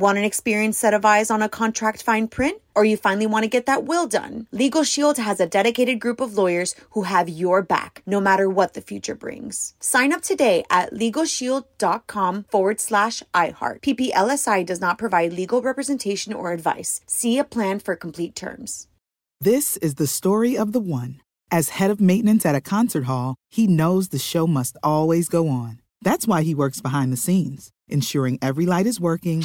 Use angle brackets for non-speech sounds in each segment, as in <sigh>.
Want an experienced set of eyes on a contract fine print? Or you finally want to get that will done? Legal Shield has a dedicated group of lawyers who have your back, no matter what the future brings. Sign up today at LegalShield.com forward slash iHeart. PPLSI does not provide legal representation or advice. See a plan for complete terms. This is the story of the one. As head of maintenance at a concert hall, he knows the show must always go on. That's why he works behind the scenes, ensuring every light is working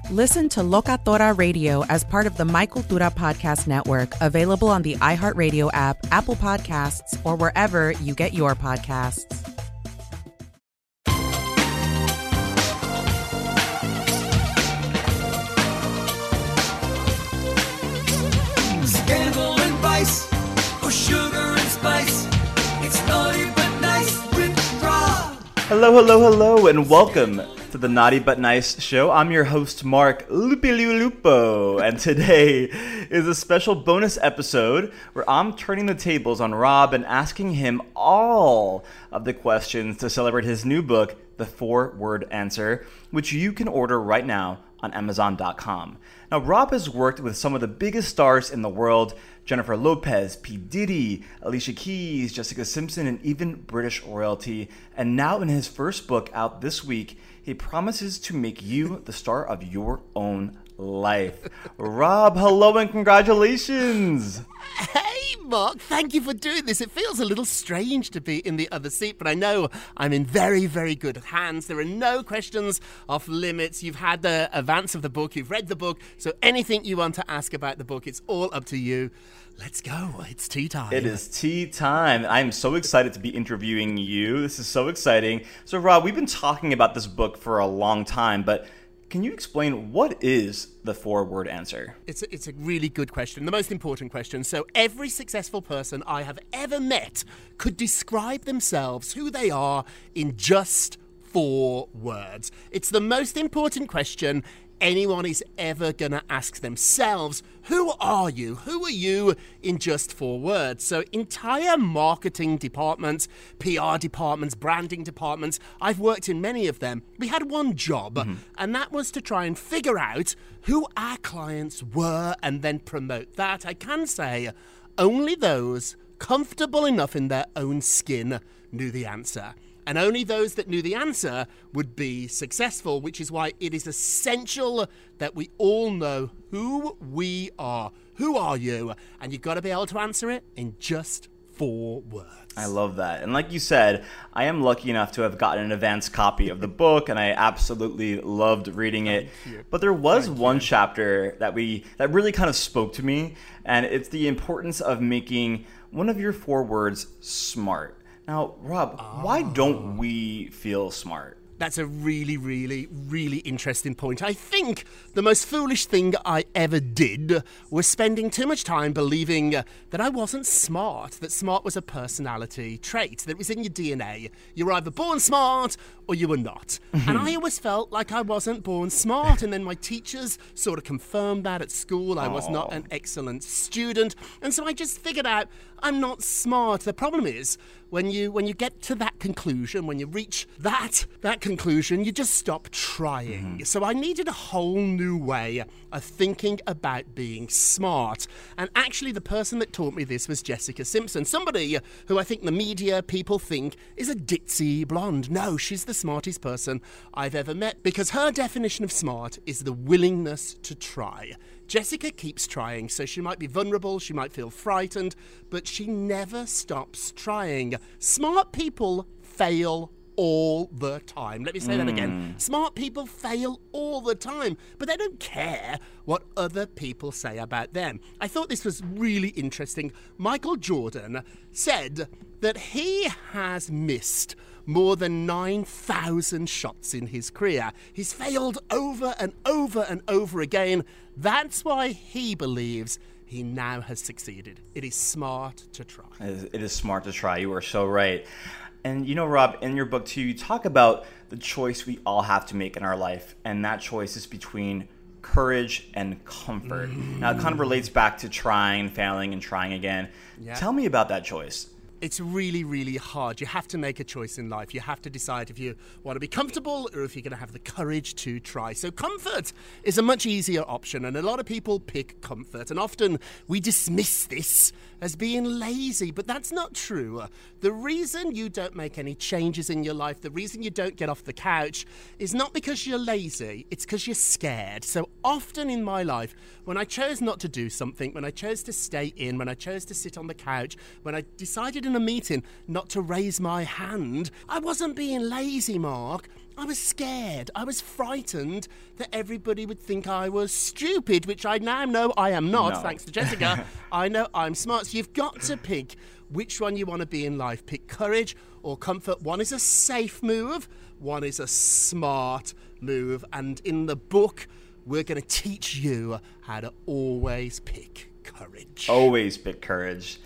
Listen to Locatora Radio as part of the My Cultura Podcast Network, available on the iHeartRadio app, Apple Podcasts, or wherever you get your podcasts. Hello, hello, hello, and welcome to the Naughty But Nice show. I'm your host, Mark Lupo, and today is a special bonus episode where I'm turning the tables on Rob and asking him all of the questions to celebrate his new book, The Four Word Answer, which you can order right now on Amazon.com. Now, Rob has worked with some of the biggest stars in the world Jennifer Lopez, P. Diddy, Alicia Keys, Jessica Simpson, and even British royalty. And now, in his first book out this week, he promises to make you the star of your own life. Rob, hello and congratulations. Hey, Mark, thank you for doing this. It feels a little strange to be in the other seat, but I know I'm in very, very good hands. There are no questions off limits. You've had the advance of the book, you've read the book, so anything you want to ask about the book, it's all up to you. Let's go. It's tea time. It is tea time. I'm so excited to be interviewing you. This is so exciting. So, Rob, we've been talking about this book for a long time, but can you explain what is the four word answer? It's a, it's a really good question, the most important question. So, every successful person I have ever met could describe themselves, who they are, in just four words. It's the most important question anyone is ever going to ask themselves who are you? Who are you in just four words? So, entire marketing departments, PR departments, branding departments, I've worked in many of them. We had one job, mm-hmm. and that was to try and figure out who our clients were and then promote that. I can say only those comfortable enough in their own skin knew the answer and only those that knew the answer would be successful, which is why it is essential that we all know who we are. Who are you? And you've got to be able to answer it in just four words. I love that. And like you said, I am lucky enough to have gotten an advanced copy of the book and I absolutely loved reading it. But there was one chapter that we that really kind of spoke to me and it's the importance of making one of your four words smart. Now, Rob, why ah. don't we feel smart? That's a really, really, really interesting point. I think the most foolish thing I ever did was spending too much time believing that I wasn't smart, that smart was a personality trait, that it was in your DNA. You were either born smart or you were not. <laughs> and I always felt like I wasn't born smart, and then my teachers sort of confirmed that at school. I was not an excellent student, and so I just figured out I'm not smart. The problem is when you when you get to that conclusion, when you reach that that conclusion, you just stop trying. Mm-hmm. So I needed a whole new way of thinking about being smart. And actually the person that taught me this was Jessica Simpson, somebody who I think the media people think is a ditzy blonde. No, she's the smartest person I've ever met because her definition of smart is the willingness to try. Jessica keeps trying, so she might be vulnerable, she might feel frightened, but she never stops trying. Smart people fail all the time. Let me say that again. Hmm. Smart people fail all the time, but they don't care what other people say about them. I thought this was really interesting. Michael Jordan said that he has missed more than 9,000 shots in his career. He's failed over and over and over again. That's why he believes he now has succeeded. It is smart to try. It is, it is smart to try. You are so right. And you know, Rob, in your book too, you talk about the choice we all have to make in our life, and that choice is between courage and comfort. Now, it kind of relates back to trying, failing, and trying again. Yeah. Tell me about that choice. It's really, really hard. You have to make a choice in life. You have to decide if you want to be comfortable or if you're going to have the courage to try. So, comfort is a much easier option, and a lot of people pick comfort. And often we dismiss this as being lazy, but that's not true. The reason you don't make any changes in your life, the reason you don't get off the couch, is not because you're lazy, it's because you're scared. So, often in my life, when I chose not to do something, when I chose to stay in, when I chose to sit on the couch, when I decided in a meeting not to raise my hand, I wasn't being lazy, Mark. I was scared. I was frightened that everybody would think I was stupid, which I now know I am not, No. thanks to Jessica. <laughs> I know I'm smart. So you've got to pick which one you want to be in life. Pick courage or comfort. One is a safe move, one is a smart move. And in the book, we're going to teach you how to always pick courage. Always pick courage.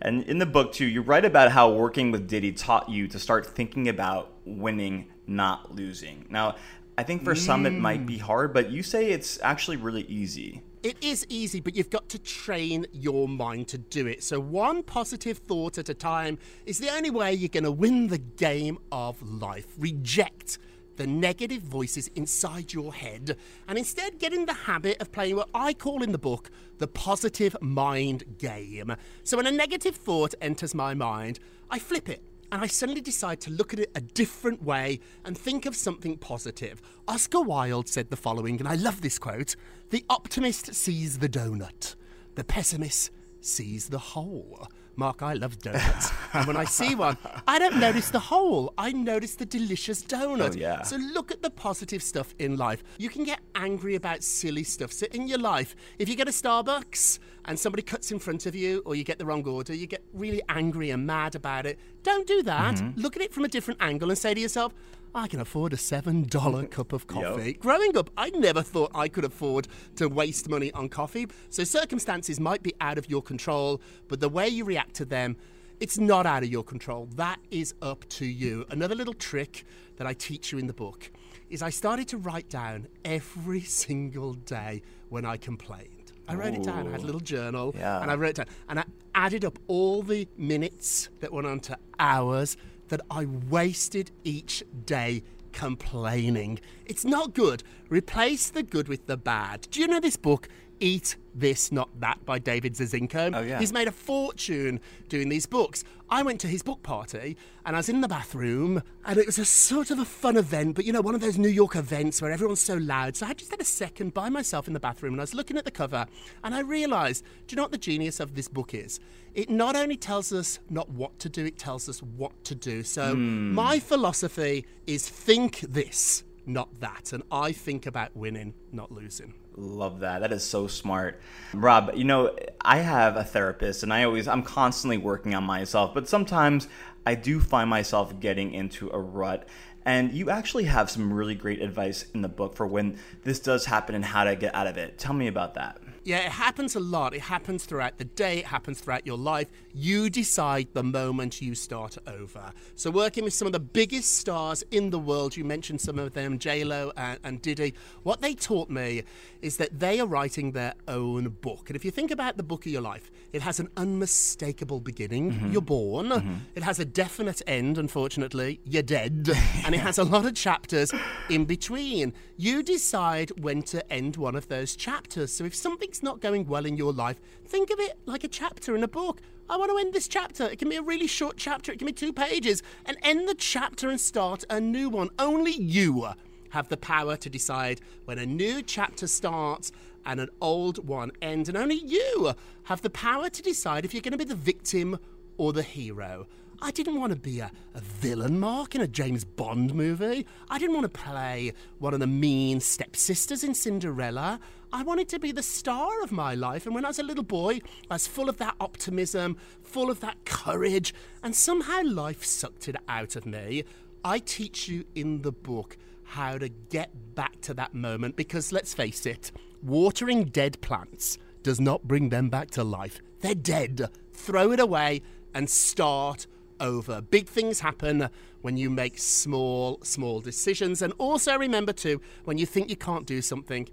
And in the book, too, you write about how working with Diddy taught you to start thinking about winning, not losing. Now, I think for some it might be mm. hard, but you say it's actually really easy. It is easy, but you've got to train your mind to do it. So, one positive thought at a time is the only way you're going to win the game of life. Reject the negative voices inside your head and instead get in the habit of playing what I call in the book the positive mind game. So, when a negative thought enters my mind, I flip it and I suddenly decide to look at it a different way and think of something positive. Oscar Wilde said the following, and I love this quote The optimist sees the donut, the pessimist sees the hole. Mark, I love donuts. and when I see one, I don't notice the hole. I notice the delicious donut. Oh, yeah. So look at the positive stuff in life. You can get angry about silly stuff. So in your life, if you get a Starbucks and somebody cuts in front of you or you get the wrong order, you get really angry and mad about it. Don't do that. Mm-hmm. Look at it from a different angle and say to yourself, I can afford a $7 <laughs> cup of coffee. Growing up, I never thought I could afford to waste money on coffee. So circumstances might be out of your control, but the way you react to them, it's not out of your control. That is up to you. Another little trick that I teach you in the book is I started to write down every <laughs> single day when I complained. I wrote it down. I had a little journal Yeah. and I wrote it down. And I added up all the minutes that went on to hours that I wasted each day complaining. It's not good. Replace the good with the bad. Do you know this book Eat This, Not That by David Zinczenko. Oh, yeah. He's made a fortune doing these books. I went to his book party and I was in the bathroom and it was a sort of a fun event, but you know, one of those New York events where everyone's so loud. So I just had a second by myself in the bathroom and I was looking at the cover and I realised, do you know what the genius of this book is? It not only tells us not what to do, it tells us what to do. So hmm. my philosophy is think this, not that. And I think about winning, not losing. Love that. That is so smart. Rob, you know, I have a therapist and I always, I'm constantly working on myself, but sometimes I do find myself getting into a rut. And you actually have some really great advice in the book for when this does happen and how to get out of it. Tell me about that. Yeah, it happens a lot. It happens throughout the day, it happens throughout your life. You decide the moment you start over. So, working with some of the biggest stars in the world, you mentioned some of them, JLo and, and Diddy, what they taught me is that they are writing their own book. And if you think about the book of your life, it has an unmistakable beginning. Mm-hmm. You're born. Mm-hmm. It has a definite end, unfortunately. You're dead. <laughs> and it has a lot of chapters in between. You decide when to end one of those chapters. So if something's not going well in your life, think of it like a chapter in a book. I want to end this chapter. It can be a really short chapter, it can be two pages, and end the chapter and start a new one. Only you have the power to decide when a new chapter starts and an old one ends. And only you have the power to decide if you're going to be the victim or the hero. I didn't want to be a, a villain, Mark, in a James Bond movie. I didn't want to play one of the mean stepsisters in Cinderella. I wanted to be the star of my life. And when I was a little boy, I was full of that optimism, full of that courage, and somehow life sucked it out of me. I teach you in the book how to get back to that moment because let's face it, watering dead plants does not bring them back to life. They're dead. Throw it away and start over. Big things happen when you make small, small decisions. And also remember, too, when you think you can't do something,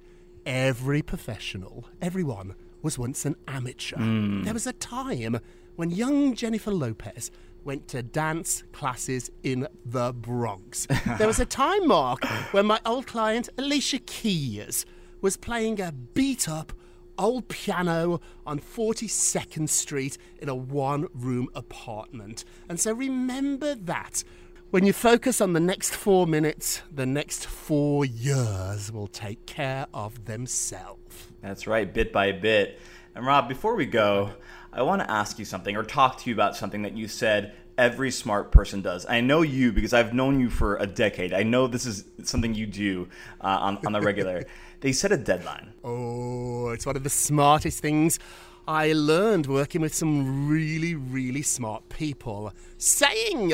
every professional, everyone, was once an amateur. Hmm. There was a time when young Jennifer Lopez went to dance classes in the Bronx. <laughs> there was a time, Mark, when my old client, Alicia Keys, was playing a beat up old piano on 42nd Street in a one room apartment. And so remember that. When you focus on the next four minutes, the next four years will take care of themselves. That's right, bit by bit. And Rob, before we go, I want to ask you something or talk to you about something that you said every smart person does. I know you because I've known you for a decade. I know this is something you do uh, on, on the regular. <laughs> they set a deadline. Oh, it's one of the smartest things I learned working with some really, really smart people. Saying,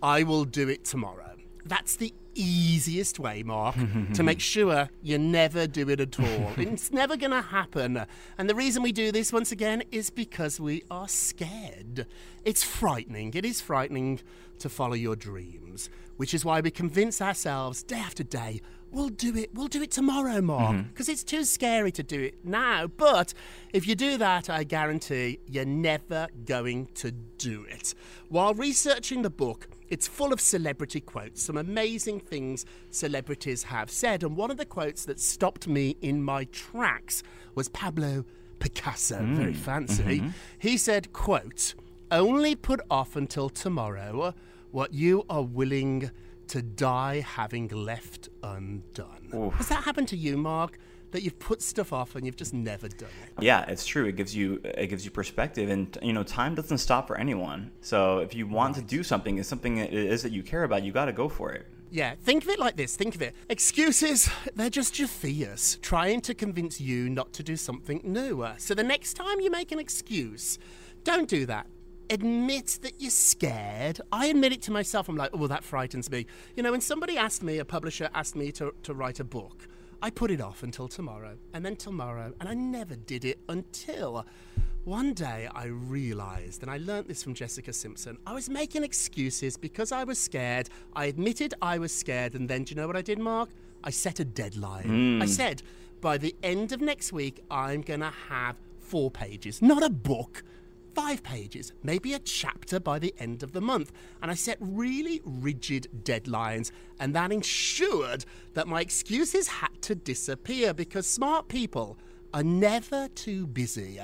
I will do it tomorrow. That's the easiest way, Mark, to make <laughs> sure you never do it at all. <laughs> it's never going to happen. And the reason we do this once again is because we are scared. It's frightening. It is frightening to follow your dreams, which is why we convince ourselves day after day we'll do it. We'll do it tomorrow, Mark, mm-hmm. because it's too scary to do it now. But if you do that, I guarantee you're never going to do it. While researching the book, it's full of celebrity quotes, some amazing things celebrities have said. And one of the quotes that stopped me in my tracks was Pablo Picasso, hmm. very fancy. Mm-hmm. He said, quote, only put off until tomorrow what you are willing to die having left undone. Has that happened to you, Mark? That you've put stuff off and you've just never done it? Yeah, it's true. It gives you it gives you perspective, and you know, time doesn't stop for anyone. So if you want to do something, it's something that it is that you care about. You got to go for it. Yeah, think of it like this. Think of it. Excuses, they're just your fears trying to convince you not to do something new. So the next time you make an excuse, don't do that. Admit that you're scared. I admit it to myself. I'm like, oh, that frightens me. You know, when somebody asked me, a publisher asked me to, to write a book, I put it off until tomorrow, and then tomorrow, and I never did it until one day I realized, and I learnt this from Jessica Simpson, I was making excuses because I was scared. I admitted I was scared, and then do you know what I did, Mark? I set a deadline. Hmm. I said, by the end of next week, I'm going to have four pages, not a book five pages, maybe a chapter by the end of the month. And I set really rigid deadlines, and that ensured that my excuses had to disappear because smart people are never too busy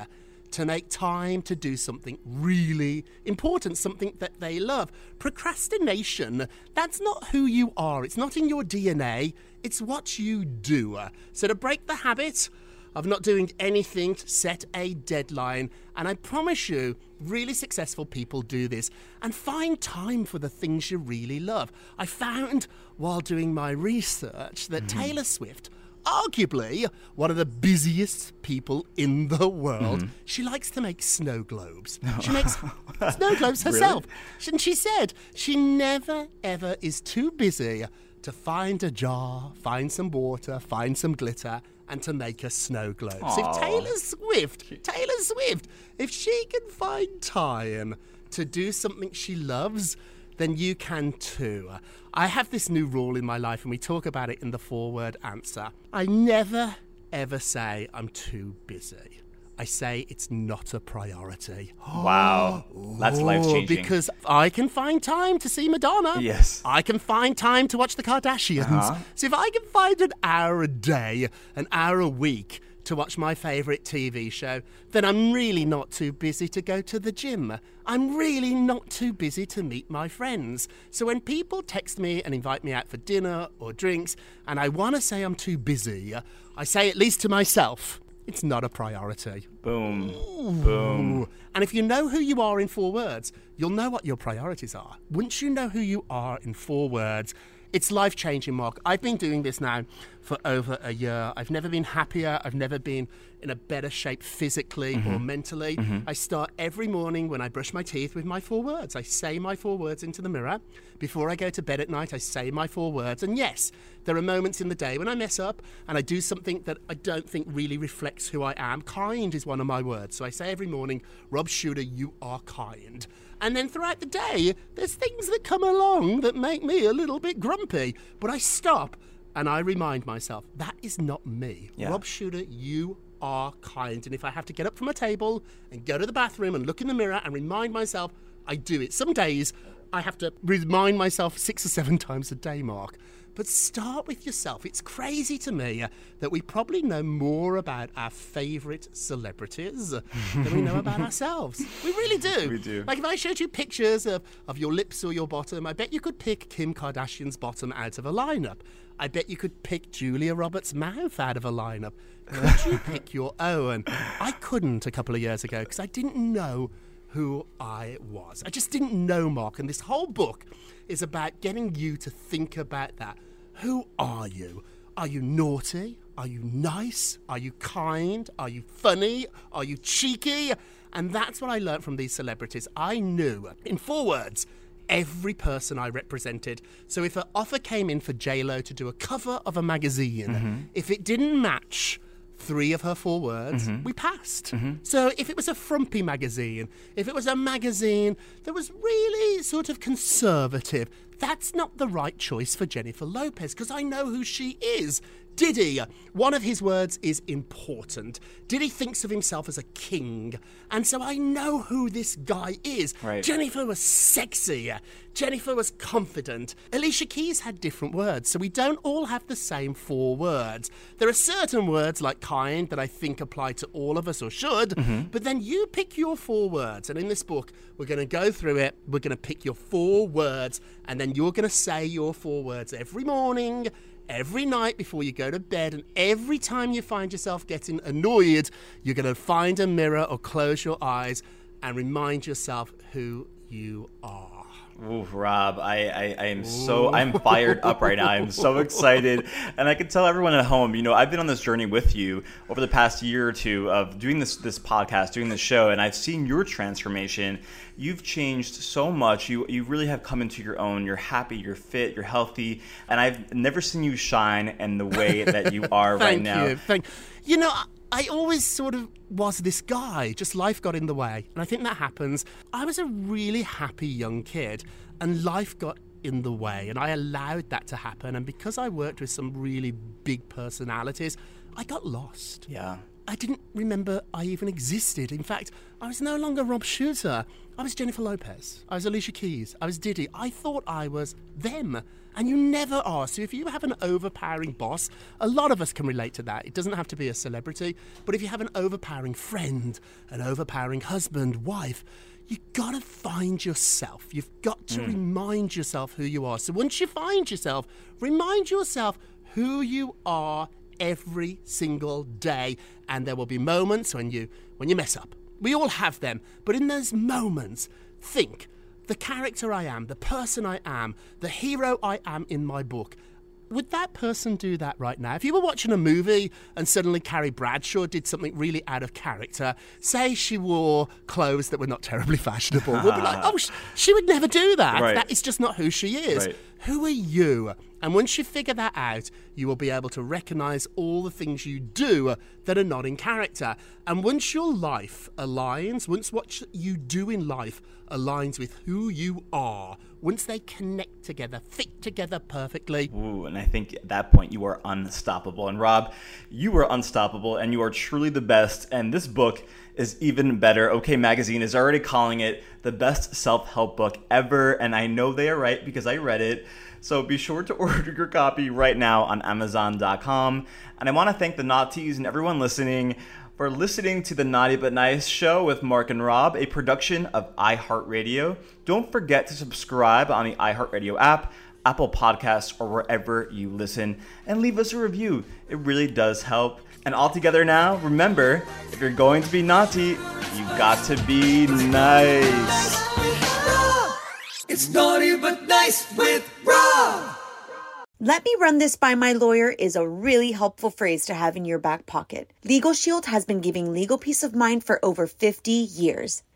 to make time to do something really important, something that they love. Procrastination, that's not who you are, it's not in your DNA, it's what you do. So to break the habit, of not doing anything, to set a deadline. And I promise you, really successful people do this and find time for the things you really love. I found while doing my research that mm-hmm. Taylor Swift arguably one of the busiest people in the world. Mm-hmm. She likes to make snow globes. <laughs> She makes <laughs> snow globes herself. And she said she never ever is too busy to find a jar, find some water, find some glitter, and to make a snow globe. So if Taylor Swift, Taylor Swift, if she can find time to do something she loves, then you can too. I have this new rule in my life, and we talk about it in the four word answer. I never, ever say I'm too busy. I say it's not a priority. <gasps> Wow. That's life changing. Because I can find time to see Madonna. Yes. I can find time to watch the Kardashians. Uh-huh. So if I can find an hour a day, an hour a week to watch my favourite TV show, then I'm really not too busy to go to the gym. I'm really not too busy to meet my friends. So when people text me and invite me out for dinner or drinks, and I want to say I'm too busy, I say at least to myself, it's not a priority. Boom. Boom. And if you know who you are in four words, you'll know what your priorities are. Once you know who you are in four words, it's life changing, Mark. I've been doing this now for over a year. I've never been happier. I've never been in a better shape physically or mm-hmm. mentally. Mm-hmm. I start every morning when I brush my teeth with my four words. I say my four words into the mirror. Before I go to bed at night, I say my four words. And yes, there are moments in the day when I mess up and I do something that I don't think really reflects who I am. Kind is one of my words. So I say every morning, Rob Shuter, you are kind. And then throughout the day, there's things that come along that make me a little bit grumpy. But I stop and I remind myself, that is not me. Yeah. Rob Shuter, you are kind. And if I have to get up from a table and go to the bathroom and look in the mirror and remind myself, I do it. Some days I have to remind myself six or seven <laughs> times a day, Mark. But start with yourself. It's crazy to me uh, that we probably know more about our favourite celebrities uh, than we know about <laughs> ourselves. We really do. We do. Like if I showed you pictures of, of your lips or your bottom, I bet you could pick Kim Kardashian's bottom out of a lineup. I bet you could pick Julia Roberts' mouth out of a lineup. Could you pick your own? I couldn't a couple of years ago because I didn't know who I was. I just didn't know, Mark. And this whole book is about getting you to think about that. Who are you? Are you naughty? Are you nice? Are you kind? Are you funny? Are you cheeky? And that's what I learned from these celebrities. I knew, in four words, every person I represented. So if an offer came in for Lo to do a cover of a magazine, mm-hmm. if it didn't match three of her four words, mm-hmm. we passed. Mm-hmm. So if it was a frumpy magazine, if it was a magazine that was really sort of conservative, that's not the right choice for Jennifer Lopez because I know who she is. Diddy, one of his words is important. Diddy thinks of himself as a king, and so I know who this guy is. Right. Jennifer was sexy. Jennifer was confident. Alicia Keys had different words, so we don't all have the same four words. There are certain words like kind that I think apply to all of us or should, mm-hmm. but then you pick your four words. And in this book, we're going to go through it. We're going to pick your four words, and then you're going to say your four words every morning. Every night before you go to bed, and every time you find yourself getting annoyed, you're going to find a mirror or close your eyes and remind yourself who you are. Ooh, Rob, I, I, I am so I'm fired up right now. I'm so excited, and I can tell everyone at home. You know, I've been on this journey with you over the past year or two of doing this this podcast, doing this show, and I've seen your transformation. You've changed so much. You you really have come into your own. You're happy. You're fit. You're healthy, and I've never seen you shine in the way that you <laughs> are right Thank now. you. Thank you. know, I- I always sort of was this guy. Just life got in the way, and I think that happens. I was a really happy young kid, and life got in the way, and I allowed that to happen. And because I worked with some really big personalities, I got lost. Yeah. I didn't remember I even existed. In fact, I was no longer Rob Shuter. I was Jennifer Lopez. I was Alicia Keys. I was Diddy. I thought I was them. And you never are. So if you have an overpowering boss, a lot of us can relate to that. It doesn't have to be a celebrity, but if you have an overpowering friend, an overpowering husband, wife, you've gotta find yourself. You've got to hmm. remind yourself who you are. So once you find yourself, remind yourself who you are every single day. And there will be moments when you when you mess up. We all have them. But in those moments, think the character I am, the person I am, the hero I am in my book. Would that person do that right now? If you were watching a movie and suddenly Carrie Bradshaw did something really out of character, say she wore clothes that were not <laughs> terribly fashionable, we'd be like, <laughs> oh, sh- she would never do that. Right. That is just not who she is. Right. Who are you? And once you figure that out, you will be able to recognize all the things you do that are not in character. And once your life aligns, once what you do in life aligns with who you are, once they connect together, fit together perfectly, Ooh, and I think at that point you are unstoppable. And Rob, you are unstoppable and you are truly the best. And this book is even better. OK Magazine is already calling it the best self help book ever. And I know they are right because I read it. So be sure to <laughs> order your copy right now on Amazon.com. And I want to thank the Naughties and everyone listening for listening to the Naughty But Nice show with Mark and Rob, a production of iHeartRadio. Don't forget to subscribe on the iHeartRadio app, Apple Podcasts, or wherever you listen, and leave us a review. It really does help. And all together now, remember if you're going to be naughty, you've got to be nice. It's naughty but nice with Rob. Let me run this by my lawyer is a really helpful phrase to have in your back pocket. Legal Shield has been giving legal peace of mind for over 50 years.